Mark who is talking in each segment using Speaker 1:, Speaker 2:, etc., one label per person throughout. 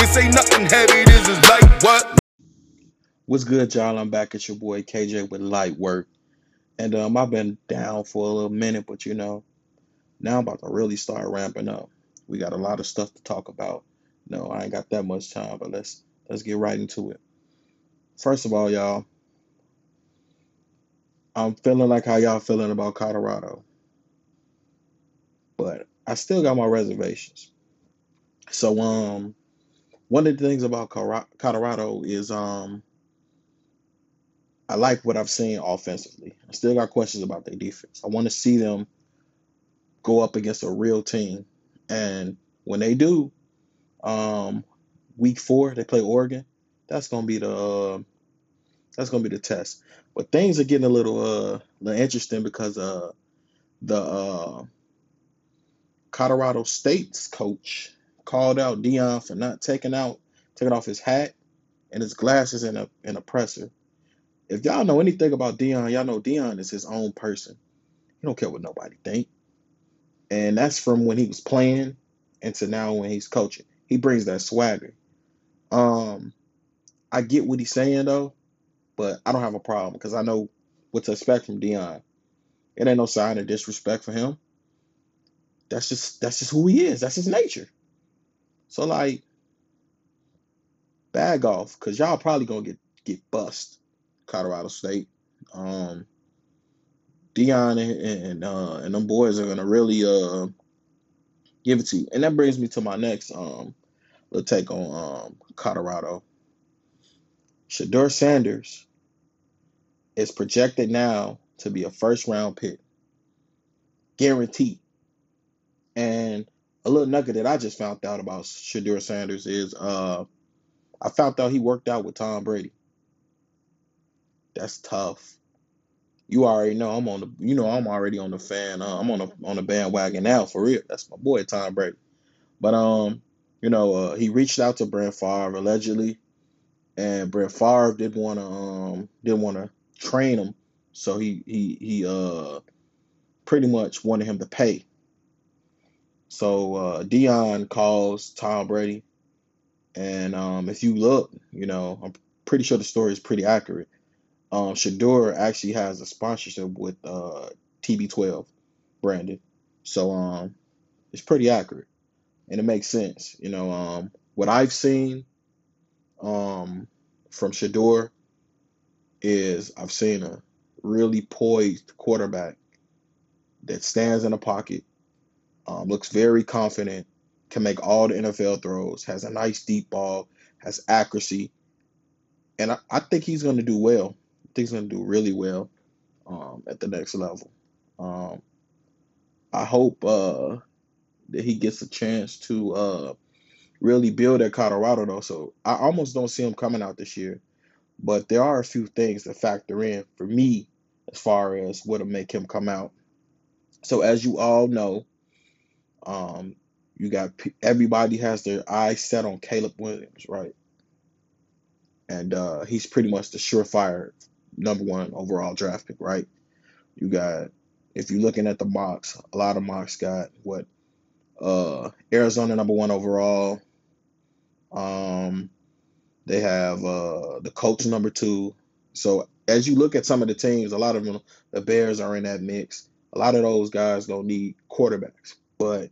Speaker 1: This ain't nothing heavy, this is light what?
Speaker 2: What's good, y'all? I'm back at your boy KJ with Light Work. And um, I've been down for a little minute, but you know, now I'm about to really start ramping up. We got a lot of stuff to talk about. No, I ain't got that much time, but let's let's get right into it. First of all, y'all, I'm feeling like how y'all feeling about Colorado, but I still got my reservations. So um, one of the things about Colorado is um, I like what I've seen offensively. I still got questions about their defense. I want to see them go up against a real team, and when they do, um, week four they play Oregon. That's gonna be the uh, that's gonna be the test. But things are getting a little uh little interesting because uh the uh Colorado State's coach called out Deion for not taking out taking off his hat and his glasses and a and a presser. If y'all know anything about Deion, y'all know Deion is his own person. He don't care what nobody think. And that's from when he was playing and to now when he's coaching. He brings that swagger. Um, I get what he's saying though, but I don't have a problem because I know what to expect from Deion. It ain't no sign of disrespect for him. That's just that's just who he is. That's his nature. So like, bag off, cause y'all probably gonna get get bust. Colorado State. Um, Deion and and, uh, and them boys are gonna really uh give it to you. And that brings me to my next um little take on um Colorado. Shedeur Sanders is projected now to be a first round pick, guaranteed. And a little nugget that I just found out about Shedeur Sanders is uh I found out he worked out with Tom Brady. That's tough. You already know I'm on the you know I'm already on the fan. Uh, I'm on the on the bandwagon now for real. That's my boy Tom Brady. But um, you know, uh, he reached out to Brett Favre allegedly, and Brett Favre didn't want to um didn't want to train him, so he he he uh pretty much wanted him to pay. So uh, Deion calls Tom Brady, and um, if you look, you know, I'm pretty sure the story is pretty accurate. Um, Shedeur actually has a sponsorship with uh, TB12 branded, so um, it's pretty accurate, and it makes sense. You know, um, what I've seen um, from Shedeur is I've seen a really poised quarterback that stands in a pocket, um, looks very confident, can make all the NFL throws, has a nice deep ball, has accuracy, and I, I think he's going to do well. I think he's going to do really well um, at the next level. Um, I hope uh, that he gets a chance to uh, really build at Colorado, though. So I almost don't see him coming out this year. But there are a few things to factor in for me as far as what'll make him come out. So as you all know, um, you got everybody has their eyes set on Caleb Williams, right? And uh, he's pretty much the surefire number one overall draft pick, right? You got if you're looking at the mocks, a lot of mocks got what uh Arizona number one overall. Um, they have uh the Colts number two. So as you look at some of the teams, a lot of them, the Bears are in that mix. A lot of those guys don't need quarterbacks, but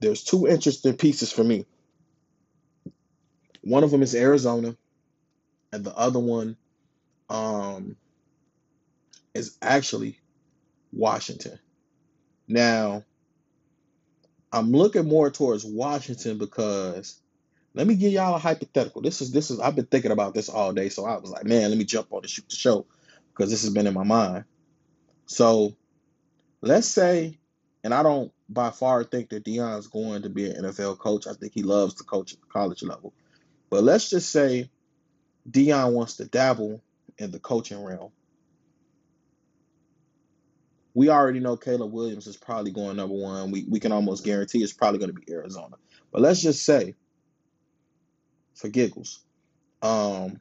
Speaker 2: there's two interesting pieces for me. One of them is Arizona, and the other one um is actually Washington. Now, I'm looking more towards Washington because let me give y'all a hypothetical. This is this is I've been thinking about this all day, so I was like, man, let me jump on and shoot the show because this has been in my mind. So let's say, and I don't by far think that Deion's going to be an NFL coach. I think he loves to coach at the college level. But let's just say Deion wants to dabble in the coaching realm. We already know Caleb Williams is probably going number one. We we can almost guarantee it's probably going to be Arizona. But let's just say, for giggles, um,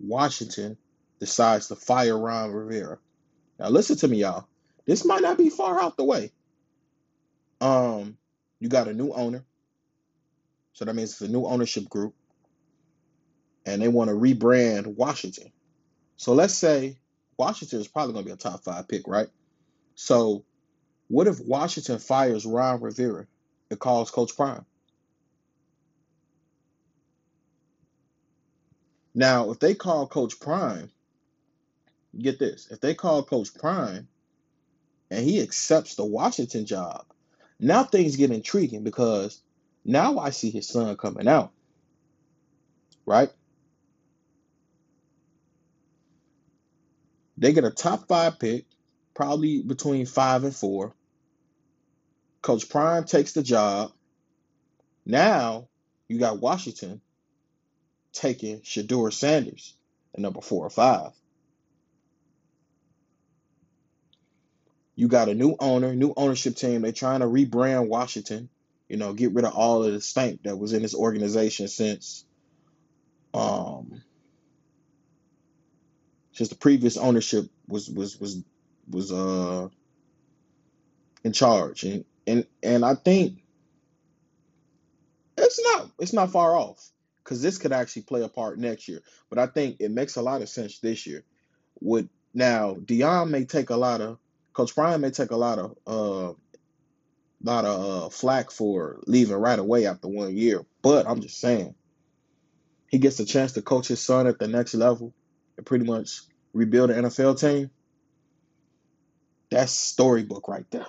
Speaker 2: Washington decides to fire Ron Rivera. Now listen to me, y'all. This might not be far out the way. Um, you got a new owner. So that means it's a new ownership group. And they want to rebrand Washington. So let's say Washington is probably going to be a top five pick, right? So what if Washington fires Ron Rivera and calls Coach Prime? Now, if they call Coach Prime, get this, if they call Coach Prime and he accepts the Washington job, now things get intriguing because now I see his son coming out. Right? They get a top five pick, probably between five and four. Coach Prime takes the job. Now you got Washington taking Shedeur Sanders at number four or five. You got a new owner, new ownership team. They're trying to rebrand Washington, you know, get rid of all of the stank that was in this organization since um since the previous ownership was was was was uh in charge. And and and I think it's not it's not far off because this could actually play a part next year. But I think it makes a lot of sense this year. Would now Deion may take a lot of Coach Prime may take a lot of uh lot of uh, flack for leaving right away after one year, but I'm just saying he gets a chance to coach his son at the next level and pretty much rebuild an NFL team. That's storybook right there.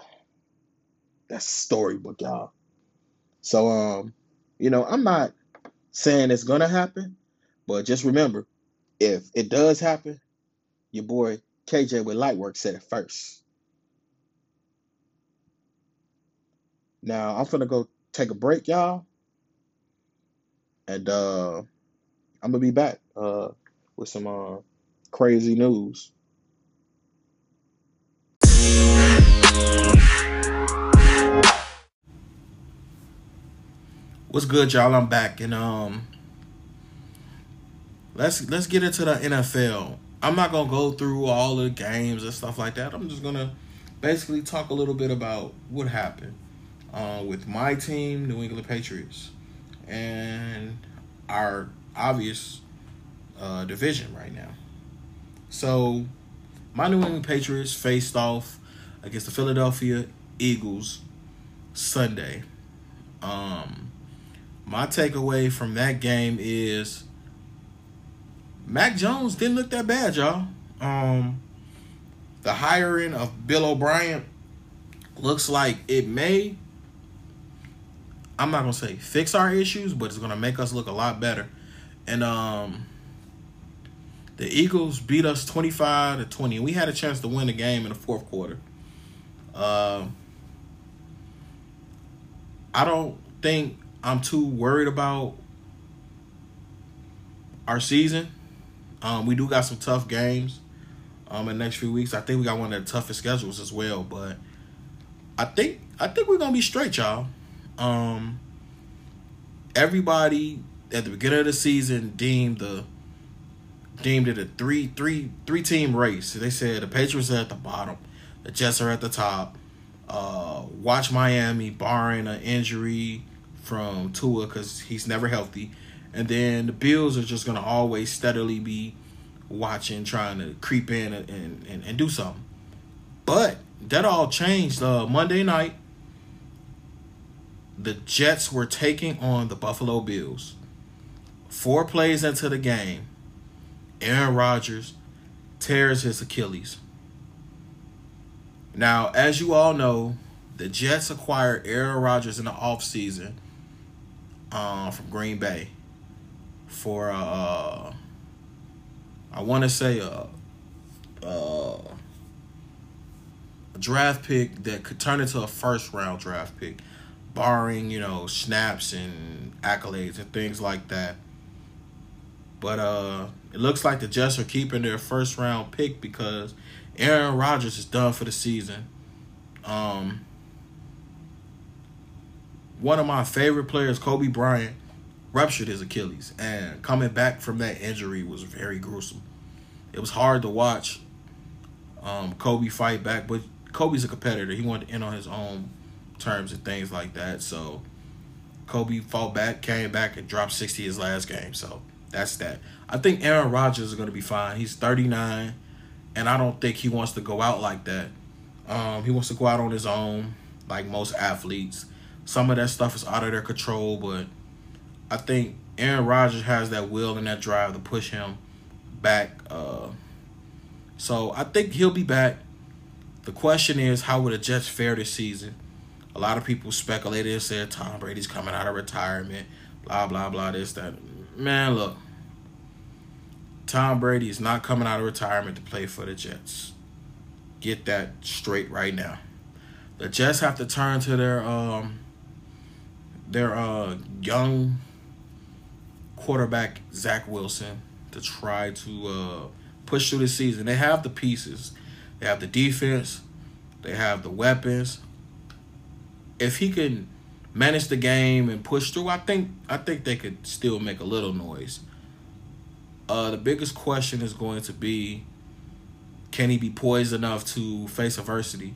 Speaker 2: That's storybook, y'all. So um, you know, I'm not saying it's gonna happen, but just remember, if it does happen, your boy KJ with Lightwork said it first. Now I'm gonna go take a break, y'all, and uh, I'm gonna be back uh, with some uh, crazy news. What's good, y'all? I'm back, and um, let's let's get into the NFL. I'm not gonna go through all the games and stuff like that. I'm just gonna basically talk a little bit about what happened uh, with my team, New England Patriots, and our obvious uh, division right now. So, my New England Patriots faced off against the Philadelphia Eagles Sunday. Um, my takeaway from that game is Mac Jones didn't look that bad, y'all. Um, the hiring of Bill O'Brien looks like it may I'm not gonna say fix our issues, but it's gonna make us look a lot better. And um, the Eagles beat us 25 to 20. We had a chance to win the game in the fourth quarter. Uh, I don't think I'm too worried about our season. Um, we do got some tough games um, in the next few weeks. I think we got one of the toughest schedules as well. But I think I think we're gonna be straight, y'all. Um, everybody at the beginning of the season deemed the deemed it a three three three team race. They said the Patriots are at the bottom, the Jets are at the top. Uh, watch Miami, barring an injury from Tua because he's never healthy, and then the Bills are just gonna always steadily be watching, trying to creep in and and, and do something. But that all changed uh, Monday night the Jets were taking on the Buffalo Bills. Four plays into the game, Aaron Rodgers tears his Achilles. Now, as you all know, the Jets acquired Aaron Rodgers in the offseason uh, from Green Bay for, uh, I want to say, a, a draft pick that could turn into a first round draft pick barring you know snaps and accolades and things like that. But uh, it looks like the Jets are keeping their first round pick because Aaron Rodgers is done for the season. Um, one of my favorite players, Kobe Bryant, ruptured his Achilles, and coming back from that injury was very gruesome. It was hard to watch um, Kobe fight back, but Kobe's a competitor. He wanted to end on his own terms and things like that. So Kobe fought back, came back, and dropped 60 his last game. So that's that. I think Aaron Rodgers is going to be fine. He's 39, and I don't think he wants to go out like that. Um, he wants to go out on his own, like most athletes. Some of that stuff is out of their control, but I think Aaron Rodgers has that will and that drive to push him back. Uh, so I think he'll be back. The question is, how will the Jets fare this season? A lot of people speculated and said Tom Brady's coming out of retirement, blah, blah, blah, this, that. Man, look. Tom Brady is not coming out of retirement to play for the Jets. Get that straight right now. The Jets have to turn to their um their uh young quarterback Zach Wilson to try to uh push through the season. They have the pieces. They have the defense. They have the weapons if he can manage the game and push through, I think I think they could still make a little noise. Uh, the biggest question is going to be, can he be poised enough to face adversity?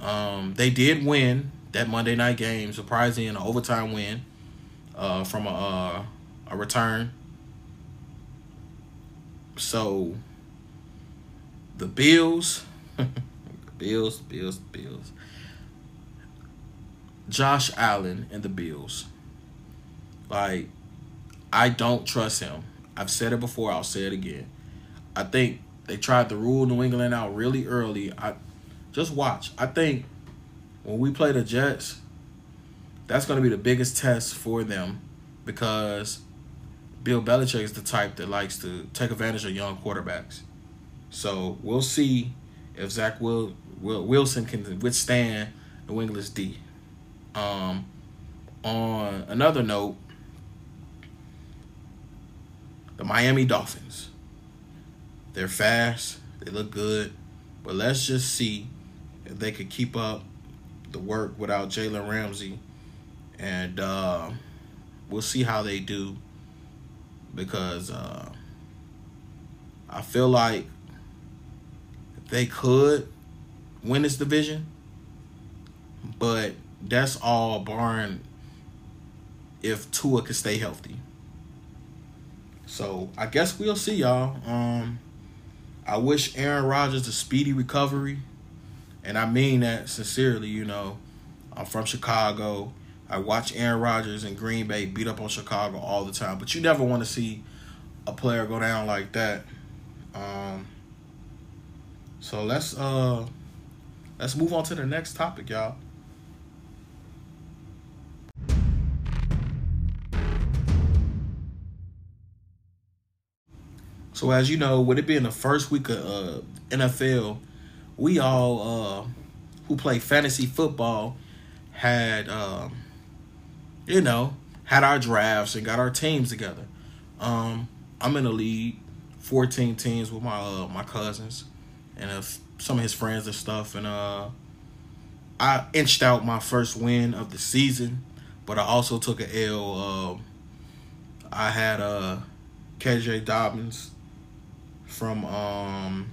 Speaker 2: Um, they did win that Monday night game, surprising an overtime win uh, from a uh, a return. So the Bills, Bills, Bills, Bills. Josh Allen and the Bills. Like, I don't trust him. I've said it before, I'll say it again. I think they tried to rule New England out really early. I just watch. I think when we play the Jets, that's going to be the biggest test for them because Bill Belichick is the type that likes to take advantage of young quarterbacks. So we'll see if Zach Will, Will Wilson can withstand New England's D. Um, on another note, the Miami Dolphins. They're fast. They look good. But let's just see if they could keep up the work without Jalen Ramsey. And uh, we'll see how they do. Because uh, I feel like they could win this division. But that's all barring if Tua can stay healthy. So I guess we'll see y'all. Um, I wish Aaron Rodgers a speedy recovery, and I mean that sincerely. You know, I'm from Chicago. I watch Aaron Rodgers and Green Bay beat up on Chicago all the time, but you never want to see a player go down like that. Um, so let's uh let's move on to the next topic, y'all. So as you know, with it being the first week of uh, NFL, we all uh, who play fantasy football had um, you know had our drafts and got our teams together. Um, I'm in the lead, 14 teams with my uh, my cousins and uh, some of his friends and stuff, and uh, I inched out my first win of the season, but I also took an L. Uh, I had uh, KJ Dobbins from um,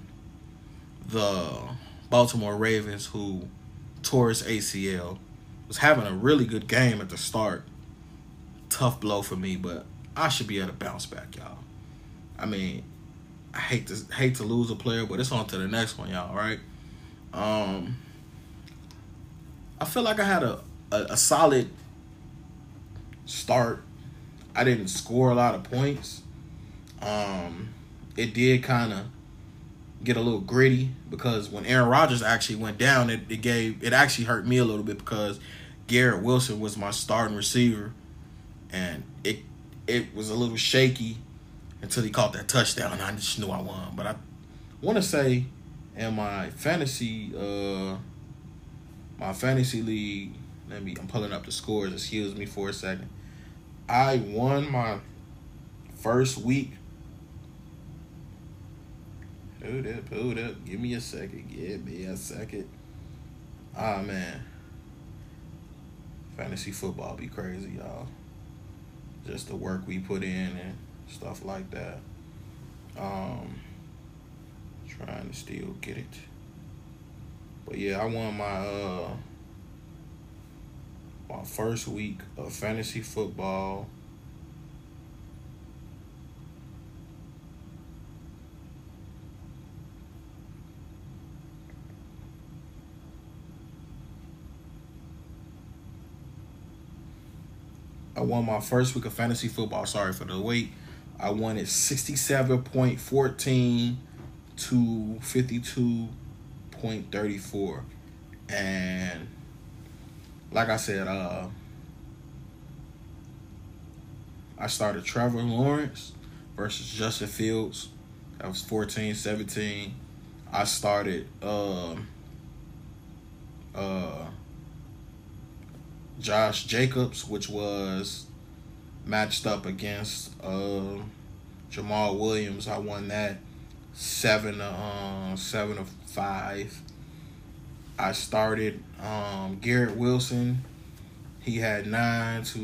Speaker 2: the Baltimore Ravens who tore his ACL. Was having a really good game at the start. Tough blow for me, but I should be able to bounce back, y'all. I mean, I hate to hate to lose a player, but it's on to the next one, y'all. Right? Um, I feel like I had a, a, a solid start. I didn't score a lot of points. Um, it did kind of get a little gritty because when Aaron Rodgers actually went down, it, it gave it actually hurt me a little bit because Garrett Wilson was my starting receiver, and it it was a little shaky until he caught that touchdown. And I just knew I won. But I want to say, in my fantasy uh my fantasy league, let me I'm pulling up the scores. Excuse me for a second. I won my first week Hold up, hold up. Give me a second. Give me a second. Ah, man. Fantasy football be crazy, y'all. Just the work we put in and stuff like that. Um, trying to still get it. But yeah, I won my uh my first week of fantasy football. I won my first week of fantasy football. Sorry for the wait. I won it 67.14 to 52.34. And like I said, uh I started Trevor Lawrence versus Justin Fields. That was 14 17. I started um uh Josh Jacobs, which was matched up against uh, Jamaal Williams. I won that seven uh, seven to five. I started um, Garrett Wilson. He had nine to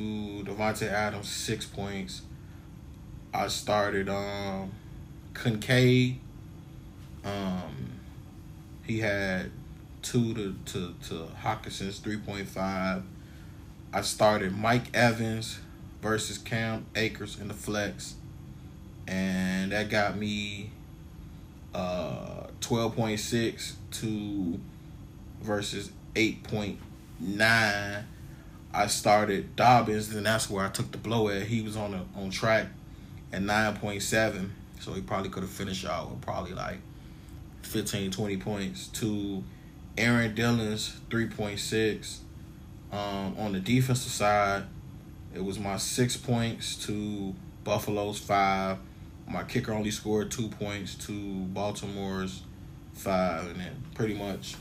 Speaker 2: Davante Adams six points. I started um, Kincaid. Um, he had two to to to Hockenson's three point five. I started Mike Evans versus Cam Akers in the flex, and that got me uh, twelve point six to versus eight point nine. I started Dobbins, and that's where I took the blow at. He was on a, on track at nine point seven, so he probably could have finished out with probably like 15, 20 points to Aaron Dillon's three point six um, on the defensive side, it was my six points to Buffalo's five. My kicker only scored two points to Baltimore's five, and then pretty much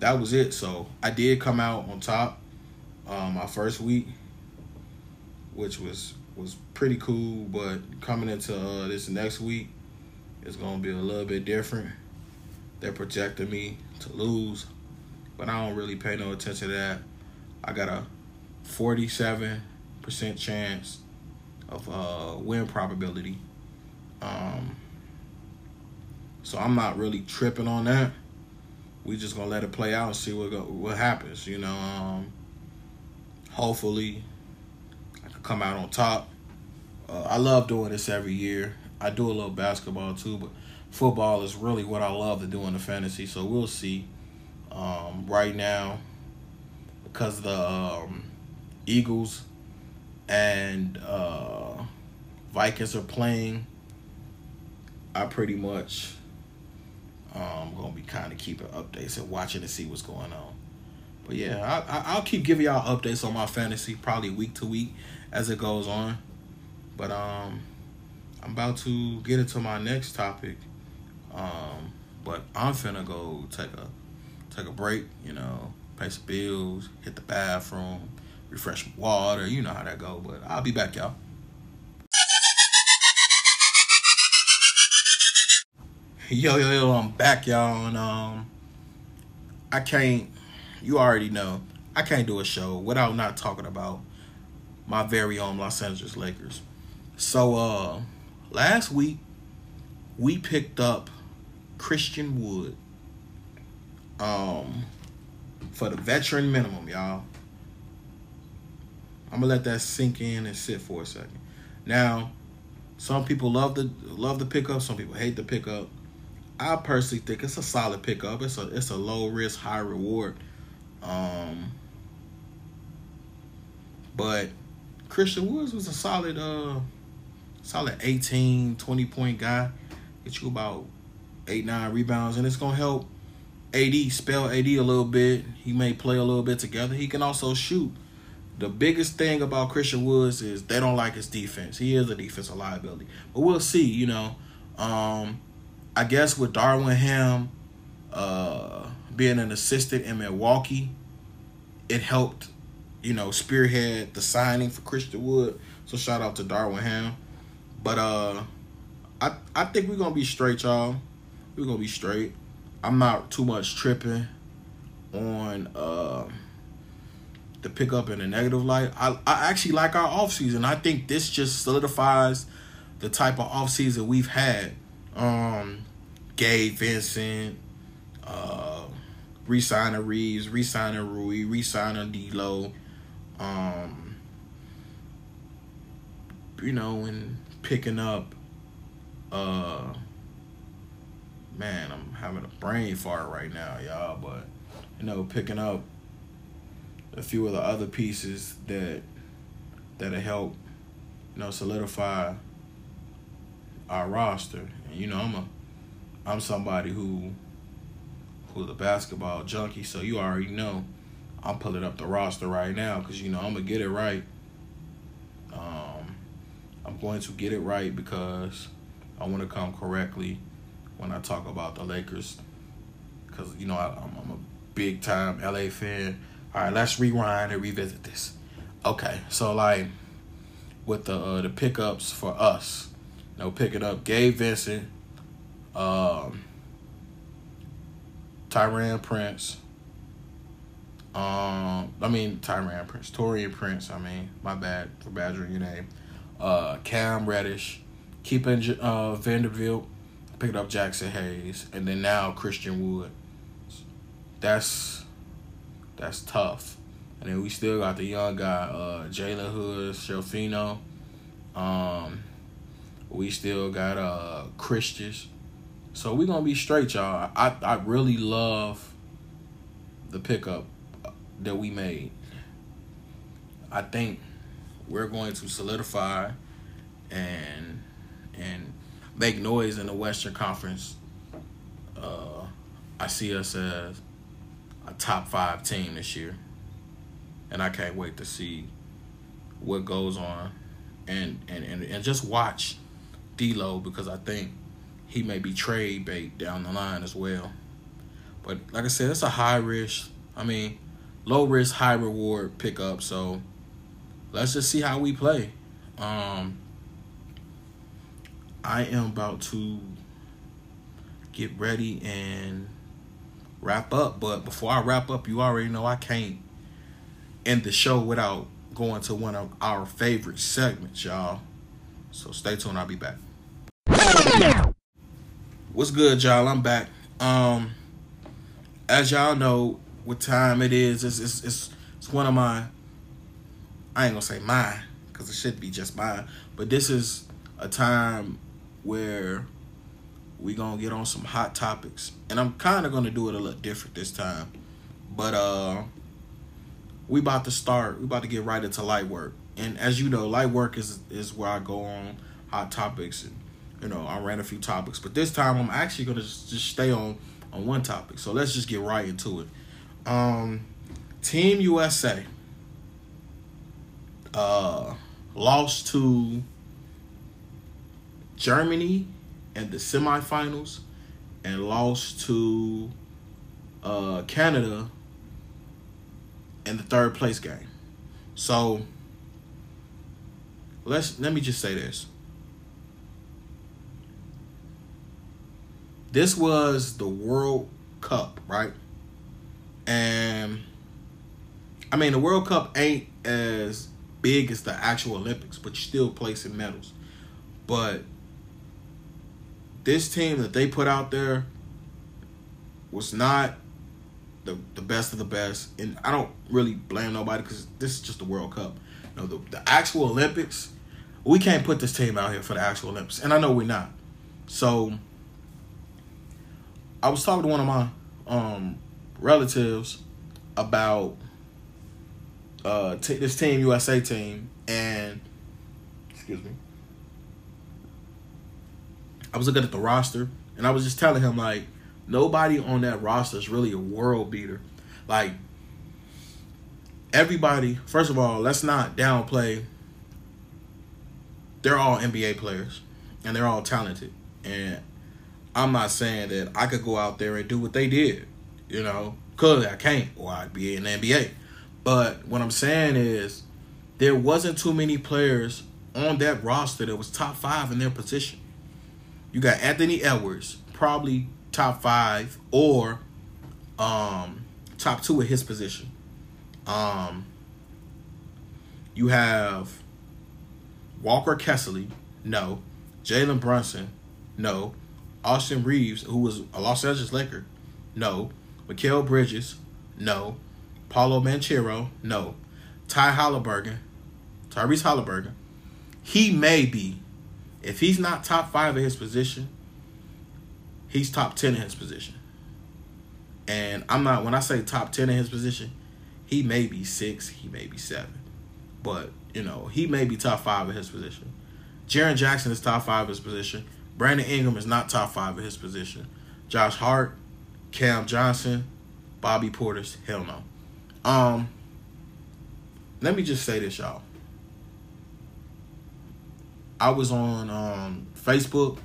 Speaker 2: that was it. So I did come out on top um, my first week, which was was pretty cool. But coming into uh, this next week, it's gonna be a little bit different. They're projecting me to lose, but I don't really pay no attention to that. I got a 47% chance of uh, win probability. Um, so I'm not really tripping on that. We just gonna let it play out and see what go, what happens. You know, um, hopefully I can come out on top. Uh, I love doing this every year. I do a little basketball too, but football is really what I love to do in the fantasy. So we'll see. Um, right now, because the um, Eagles and uh, Vikings are playing, I pretty much um gonna be kind of keeping updates and watching to see what's going on. But yeah, I, I, will keep giving y'all updates on my fantasy probably week to week as it goes on. But um, I'm about to get into my next topic. Um, but I'm finna go take a take a break. You know, pay some bills, hit the bathroom, refresh water. You know how that go. But I'll be back, y'all. Yo, yo, yo, I'm back, y'all. And um, I can't, you already know, I can't do a show without not talking about my very own Los Angeles Lakers. So, uh, last week, we picked up Christian Wood. Um, for the veteran minimum, y'all. I'm gonna let that sink in and sit for a second. Now, some people love the love the pickup, some people hate the pickup. I personally think it's a solid pickup. It's a it's a low risk, high reward. Um, but Christian Woods was a solid uh solid 18, 20 point guy. Get you about eight, nine rebounds, and it's gonna help AD, spell AD a little bit. He may play a little bit together. He can also shoot. The biggest thing about Christian Woods is they don't like his defense. He is a defensive liability. But we'll see, you know. Um, I guess with Darvin Ham uh, being an assistant in Milwaukee, it helped, you know, spearhead the signing for Christian Wood. So shout out to Darvin Ham. But uh I I think we're gonna be straight, y'all. We're gonna be straight. I'm not too much tripping on uh, the pickup in a negative light. I, I actually like our offseason. I think this just solidifies the type of offseason we've had. Um, Gabe Vincent, uh, re-signing Reaves, re-signing Rui, re-signing D'Lo. Um, you know, and picking up. Uh, man, I'm having a brain fart right now, y'all. But you know, picking up a few of the other pieces that that'll help, you know, solidify our roster. And you know, I'm a I'm somebody who who's a basketball junkie, so you already know I'm pulling up the roster right now because you know I'm gonna get it right. Um, I'm going to get it right because I want to come correctly when I talk about the Lakers because you know I, am I'm a big time LA fan. All right, let's rewind and revisit this. Okay, so like with the uh, the pickups for us, you know, picking up Gabe Vincent, um, Taurean Prince. Um, I mean Taurean Prince, Taurean Prince. I mean, my bad for badgering your name. Uh, Cam Reddish, keeping uh, Vanderbilt, picking up Jaxson Hayes, and then now Christian Wood. That's that's tough. And then we still got the young guy, uh, Jalen Hood, Schifino. Um, we still got uh Christians. So we gonna be straight, y'all. I I really love the pickup that we made. I think we're going to solidify and and make noise in the Western Conference. Uh, I see us as a top five team this year, and I can't wait to see what goes on, and and and, and just watch D'Lo because I think he may be trade bait down the line as well. But like I said, it's a high risk. I mean, low risk, high reward pickup. So let's just see how we play. Um, I am about to get ready and wrap up. But before I wrap up, you already know I can't end the show without going to one of our favorite segments, y'all. So stay tuned. I'll be back. What's good, y'all? I'm back. Um, as y'all know, what time it is, it's it's it's, it's one of my. I ain't gonna say mine because it should be just mine, but this is a time where we gonna get on some hot topics, and I'm kind of gonna do it a little different this time. But uh, we about to start. We about to get right into light work, and as you know, light work is is where I go on hot topics and you know, I ran a few topics, but this time I'm actually gonna just, stay on on one topic. So let's just get right into it. Um, Team USA uh, lost to Germany in the semifinals and lost to uh, Canada in the third place game. So let's let me just say this. this was the World Cup, right? And I mean, the World Cup ain't as big as the actual Olympics, but you still placing medals. But this team that they put out there was not the the best of the best, and I don't really blame nobody because this is just the World Cup. You know, the, the actual Olympics, we can't put this team out here for the actual Olympics, and I know we're not. So I was talking to one of my um, relatives about uh, t- this Team USA team, and excuse me, I was looking at the roster, and I was just telling him like nobody on that roster is really a world beater. Like everybody, first of all, let's not downplay. They're all NBA players, and they're all talented, and I'm not saying that I could go out there and do what they did, you know, because I can't, or I'd be in the NBA. But what I'm saying is, there wasn't too many players on that roster that was top five in their position. You got Anthony Edwards, probably top five or um, top two at his position. Um, you have Walker Kessler, no. Jalen Brunson, no. Austin Reaves, who was a Los Angeles Laker, no. Mikal Bridges, no. Paolo Banchero, no. Ty Halliburton, Tyrese Halliburton, he may be, if he's not top five in his position, he's top ten in his position. And I'm not when I say top ten in his position, he may be six, he may be seven. But, you know, he may be top five in his position. Jaren Jackson is top five in his position. Brandon Ingram is not top five in his position. Josh Hart, Cam Johnson, Bobby Portis hell no. Um let me just say this, y'all. I was on um, Facebook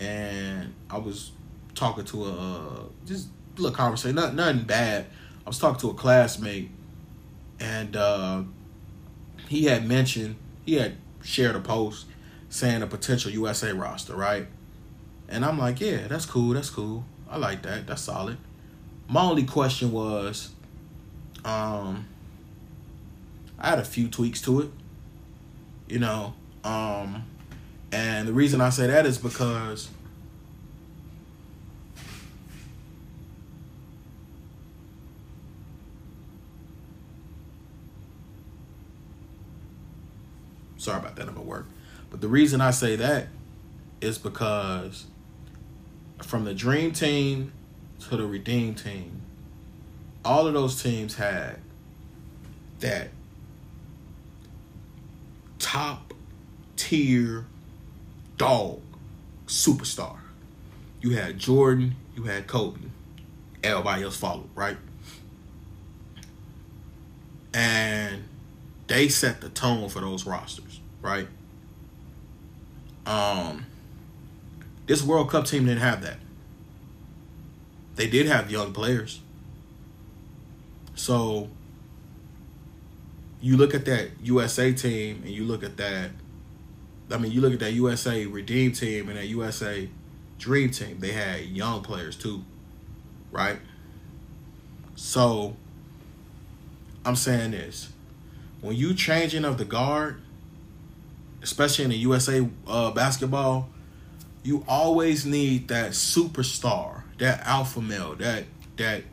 Speaker 2: and I was talking to a uh, just a little conversation, not nothing bad. I was talking to a classmate, and uh, he had mentioned he had shared a post saying a potential USA roster, right? And I'm like, yeah, that's cool, that's cool. I like that. That's solid. My only question was, um, I had a few tweaks to it. You know, um, and the reason I say that is because sorry about that, I'm at work. But the reason I say that is because from the dream team to the redeem team, all of those teams had that top tier dog superstar. You had Jordan, you had Kobe. Everybody else followed, right? And they set the tone for those rosters, right? Um this World Cup team didn't have that. They did have young players. So you look at that USA team and you look at that I mean you look at that USA Redeem team and that USA Dream team, they had young players too. Right? So I'm saying this. When you changing of the guard, especially in the USA uh, basketball, you always need that superstar, that alpha male, that that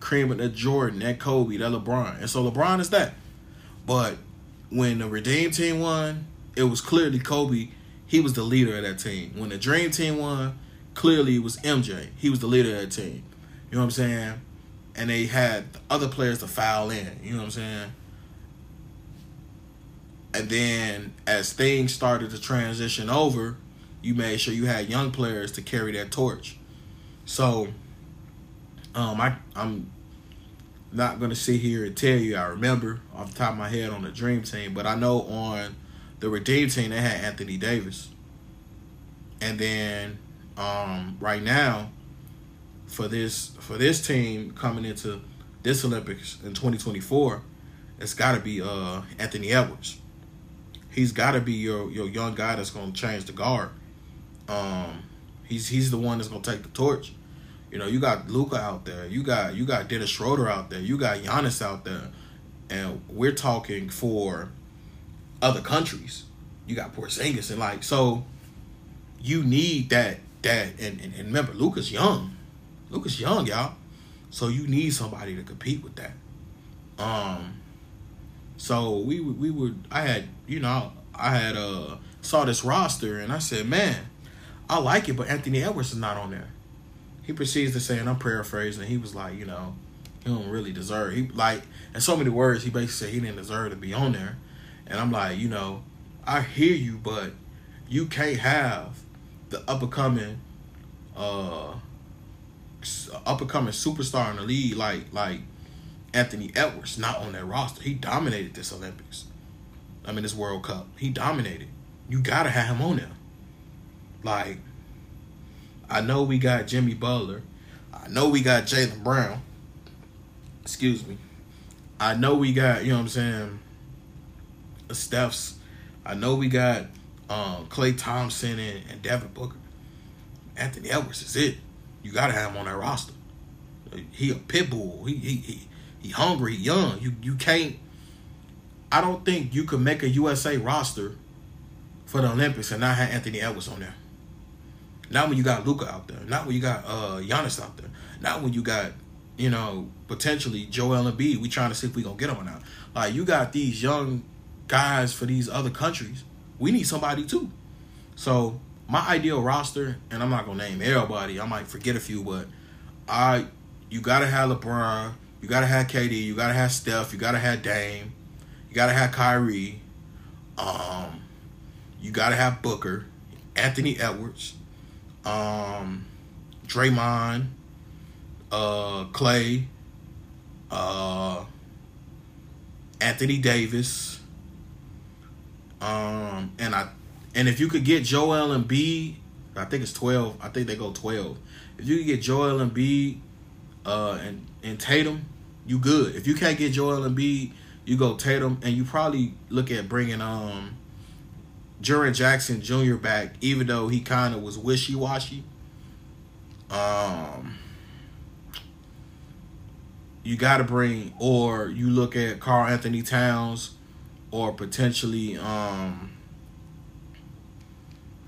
Speaker 2: cream of the Jordan, that Kobe, that LeBron. And so LeBron is that. But when the Redeem team won, it was clearly Kobe. He was the leader of that team. When the Dream team won, clearly it was MJ. He was the leader of that team. You know what I'm saying? And they had other players to foul in. You know what I'm saying? And then as things started to transition over, you made sure you had young players to carry that torch. So um I I'm not gonna sit here and tell you I remember off the top of my head on the dream team, but I know on the Redeem team they had Anthony Davis. And then um, right now for this for this team coming into this Olympics in 2024, it's got to be uh, Anthony Edwards. He's got to be your your young guy that's going to change the guard. Um, he's he's the one that's going to take the torch. You know, you got Luka out there. You got you got Dennis Schroeder out there. You got Giannis out there, and we're talking for other countries. You got Porzingis and like so. You need that that and and, and remember Luka's young. Luka's young, y'all. So you need somebody to compete with that. Um. So we we would I had you know I had uh saw this roster and I said man I like it but Anthony Edwards is not on there he proceeds to say, and I'm paraphrasing, he was like, you know, he don't really deserve. He like, in so many words, he basically said he didn't deserve to be on there. And I'm like, you know, I hear you, but you can't have the up and coming, uh, up and coming superstar in the league like like Anthony Edwards not on that roster. He dominated this Olympics. I mean, this World Cup. He dominated. You gotta have him on there. Like, I know we got Jimmy Butler. I know we got Jaylen Brown. Excuse me. I know we got, you know what I'm saying, Steph's. I know we got um, Klay Thompson and, and Devin Booker. Anthony Edwards is it. You gotta have him on that roster. He a pit bull. He he he, he hungry, he young. You you can't I don't think you could make a USA roster for the Olympics and not have Anthony Edwards on there. Not when you got Luka out there. Not when you got uh Giannis out there. Not when you got you know, potentially Joel Embiid. We trying to see if we gonna get him or not. Like you got these young guys for these other countries. We need somebody too. So my ideal roster, and I'm not gonna name everybody. I might forget a few, but I you gotta have LeBron, you gotta have KD, you gotta have Steph, you gotta have Dame, you gotta have Kyrie, um, you gotta have Booker, Anthony Edwards, um, Draymond, uh, Klay, uh, Anthony Davis, um, and I, and if you could get Joel Embiid, I think it's twelve. I think they go twelve. If you could get Joel Embiid, uh, and and Tatum, you good. If you can't get Joel Embiid, you go Tatum, and you probably look at bringing um, Jaren Jackson Jr. back, even though he kind of was wishy washy. Um, you got to bring, or you look at Karl-Anthony Towns, or potentially, um,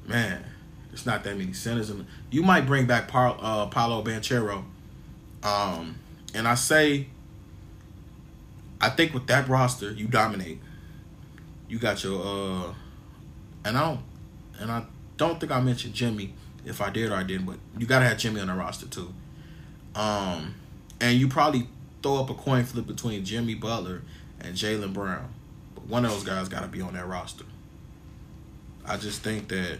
Speaker 2: man, it's not that many centers. In, you might bring back Par, uh, Paolo Banchero. Um, and I say, I think with that roster, you dominate. You got your, uh, and I don't, and I don't think I mentioned Jimmy. If I did or I didn't, but you gotta have Jimmy on the roster too. Um, and you probably throw up a coin flip between Jimmy Butler and Jaylen Brown. One of those guys got to be on that roster. I just think that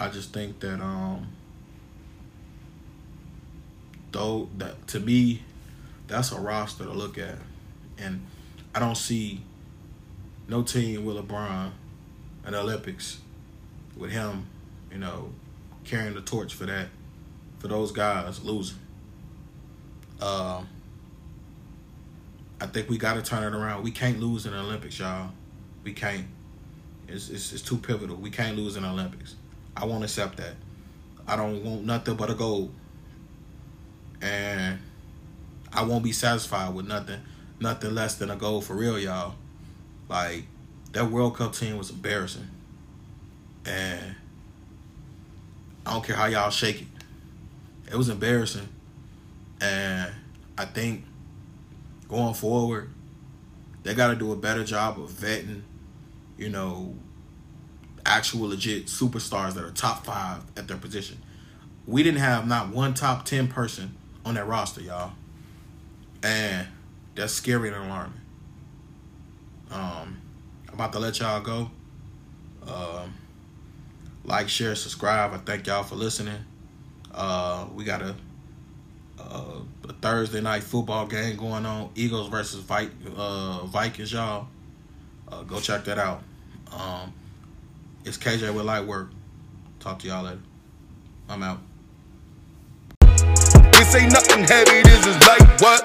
Speaker 2: I just think that um though that to me that's a roster to look at. And I don't see no team with LeBron the Olympics with him, you know, carrying the torch for that, for those guys losing. Um, I think we got to turn it around. We can't lose in the Olympics, y'all. We can't. It's, it's, it's too pivotal. We can't lose in the Olympics. I won't accept that. I don't want nothing but a gold. And I won't be satisfied with nothing, nothing less than a gold for real, y'all. Like that World Cup team was embarrassing, and I don't care how y'all shake it. It was embarrassing, and I think going forward, they got to do a better job of vetting, you know, actual legit superstars that are top five at their position. We didn't have not one top ten person on that roster, y'all, and that's scary and alarming. Um, I'm about to let y'all go. Um, like, share, subscribe. I thank y'all for listening. Uh, we got a, a, a, Thursday night football game going on. Eagles versus Vi- uh, Vikings, y'all. Uh, go check that out. Um, it's KJ with Light Work. Talk to y'all later. I'm out.
Speaker 1: This ain't nothing heavy, this is what?